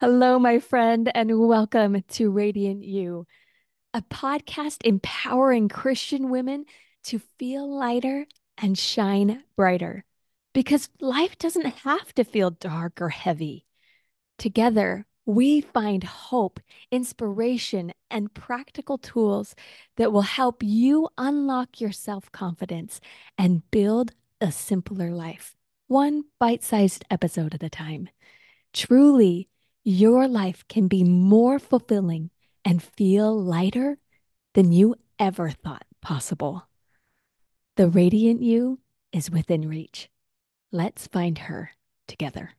Hello, my friend, and welcome to Radiant You, a podcast empowering Christian women to feel lighter and shine brighter. Because life doesn't have to feel dark or heavy. Together, we find hope, inspiration, and practical tools that will help you unlock your self confidence and build a simpler life, one bite sized episode at a time. Truly, your life can be more fulfilling and feel lighter than you ever thought possible. The radiant you is within reach. Let's find her together.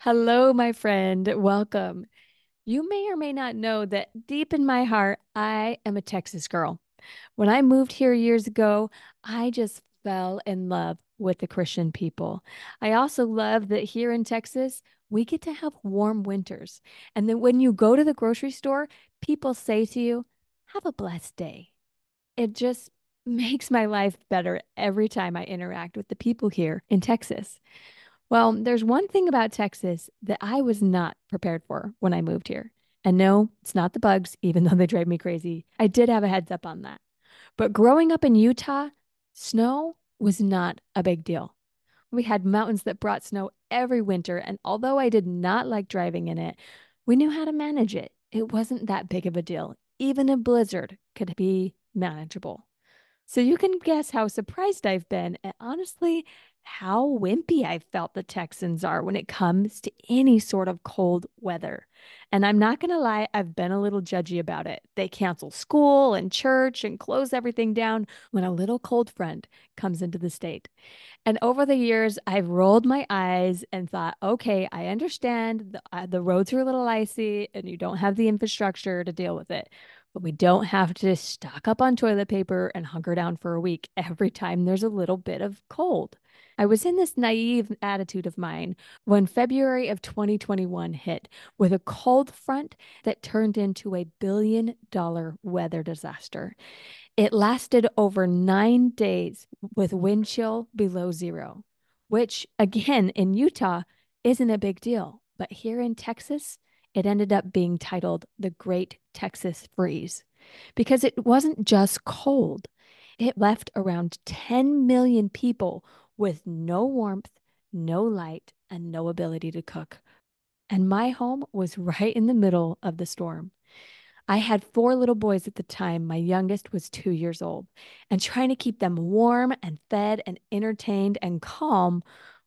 Hello, my friend. Welcome. You may or may not know that deep in my heart, I am a Texas girl. When I moved here years ago, I just fell in love with the Christian people. I also love that here in Texas, we get to have warm winters. And then when you go to the grocery store, people say to you, Have a blessed day. It just makes my life better every time I interact with the people here in Texas. Well, there's one thing about Texas that I was not prepared for when I moved here. And no, it's not the bugs, even though they drive me crazy. I did have a heads up on that. But growing up in Utah, snow was not a big deal. We had mountains that brought snow every winter, and although I did not like driving in it, we knew how to manage it. It wasn't that big of a deal. Even a blizzard could be manageable. So you can guess how surprised I've been, and honestly, how wimpy I felt the Texans are when it comes to any sort of cold weather. And I'm not going to lie, I've been a little judgy about it. They cancel school and church and close everything down when a little cold front comes into the state. And over the years, I've rolled my eyes and thought, okay, I understand the, uh, the roads are a little icy and you don't have the infrastructure to deal with it but we don't have to stock up on toilet paper and hunker down for a week every time there's a little bit of cold. I was in this naive attitude of mine when February of 2021 hit with a cold front that turned into a billion dollar weather disaster. It lasted over nine days with wind chill below zero, which, again, in Utah, isn't a big deal. But here in Texas, it ended up being titled The Great Texas Freeze because it wasn't just cold. It left around 10 million people with no warmth, no light, and no ability to cook. And my home was right in the middle of the storm. I had four little boys at the time. My youngest was two years old. And trying to keep them warm and fed and entertained and calm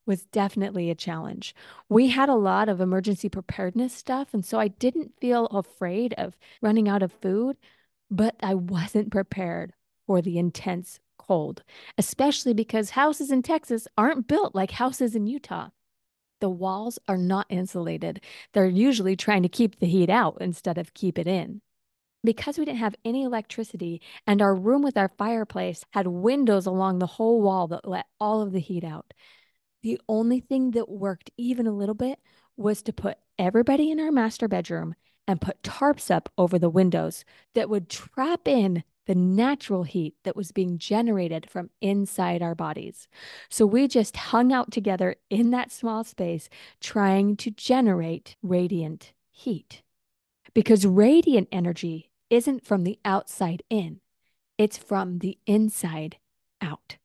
was definitely a challenge. We had a lot of emergency preparedness stuff. And so I didn't feel afraid of running out of food, but I wasn't prepared for the intense cold, especially because houses in Texas aren't built like houses in Utah. The walls are not insulated. They're usually trying to keep the heat out instead of keep it in. Because we didn't have any electricity and our room with our fireplace had windows along the whole wall that let all of the heat out, the only thing that worked even a little bit was to put everybody in our master bedroom and put tarps up over the windows that would trap in the natural heat that was being generated from inside our bodies. So we just hung out together in that small space trying to generate radiant heat. Because radiant energy isn't from the outside in, it's from the inside out.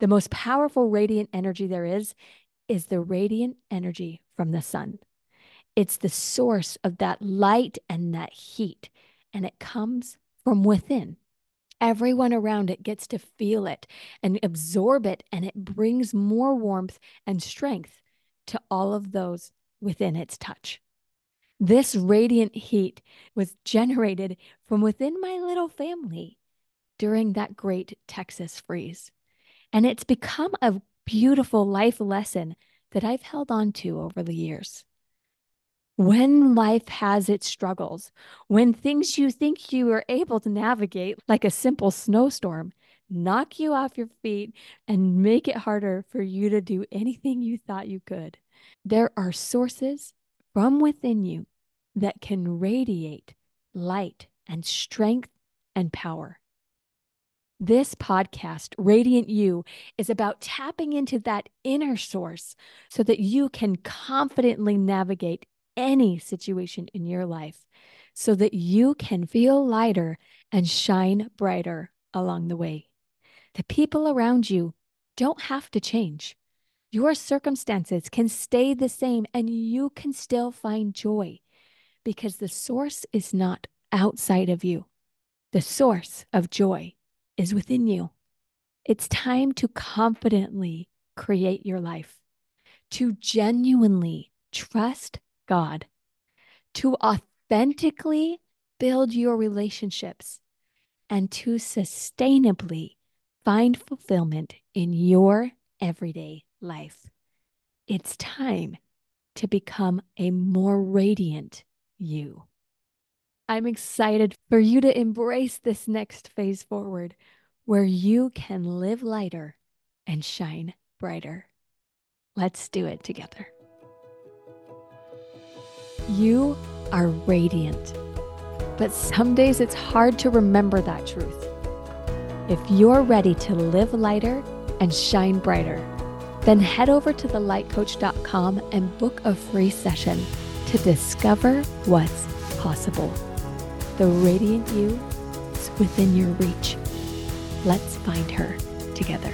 The most powerful radiant energy there is is the radiant energy from the sun. It's the source of that light and that heat, and it comes from within. Everyone around it gets to feel it and absorb it, and it brings more warmth and strength to all of those within its touch. This radiant heat was generated from within my little family during that great Texas freeze. And it's become a beautiful life lesson that I've held on to over the years. When life has its struggles, when things you think you are able to navigate, like a simple snowstorm, knock you off your feet and make it harder for you to do anything you thought you could, there are sources from within you that can radiate light and strength and power. This podcast, Radiant You, is about tapping into that inner source so that you can confidently navigate any situation in your life, so that you can feel lighter and shine brighter along the way. The people around you don't have to change. Your circumstances can stay the same and you can still find joy because the source is not outside of you. The source of joy is within you. It's time to confidently create your life, to genuinely trust God, to authentically build your relationships, and to sustainably find fulfillment in your everyday life. It's time to become a more radiant you. I'm excited for you to embrace this next phase forward where you can live lighter and shine brighter. Let's do it together. You are radiant, but some days it's hard to remember that truth. If you're ready to live lighter and shine brighter, then head over to thelightcoach.com and book a free session to discover what's possible. The radiant you is within your reach. Let's find her together.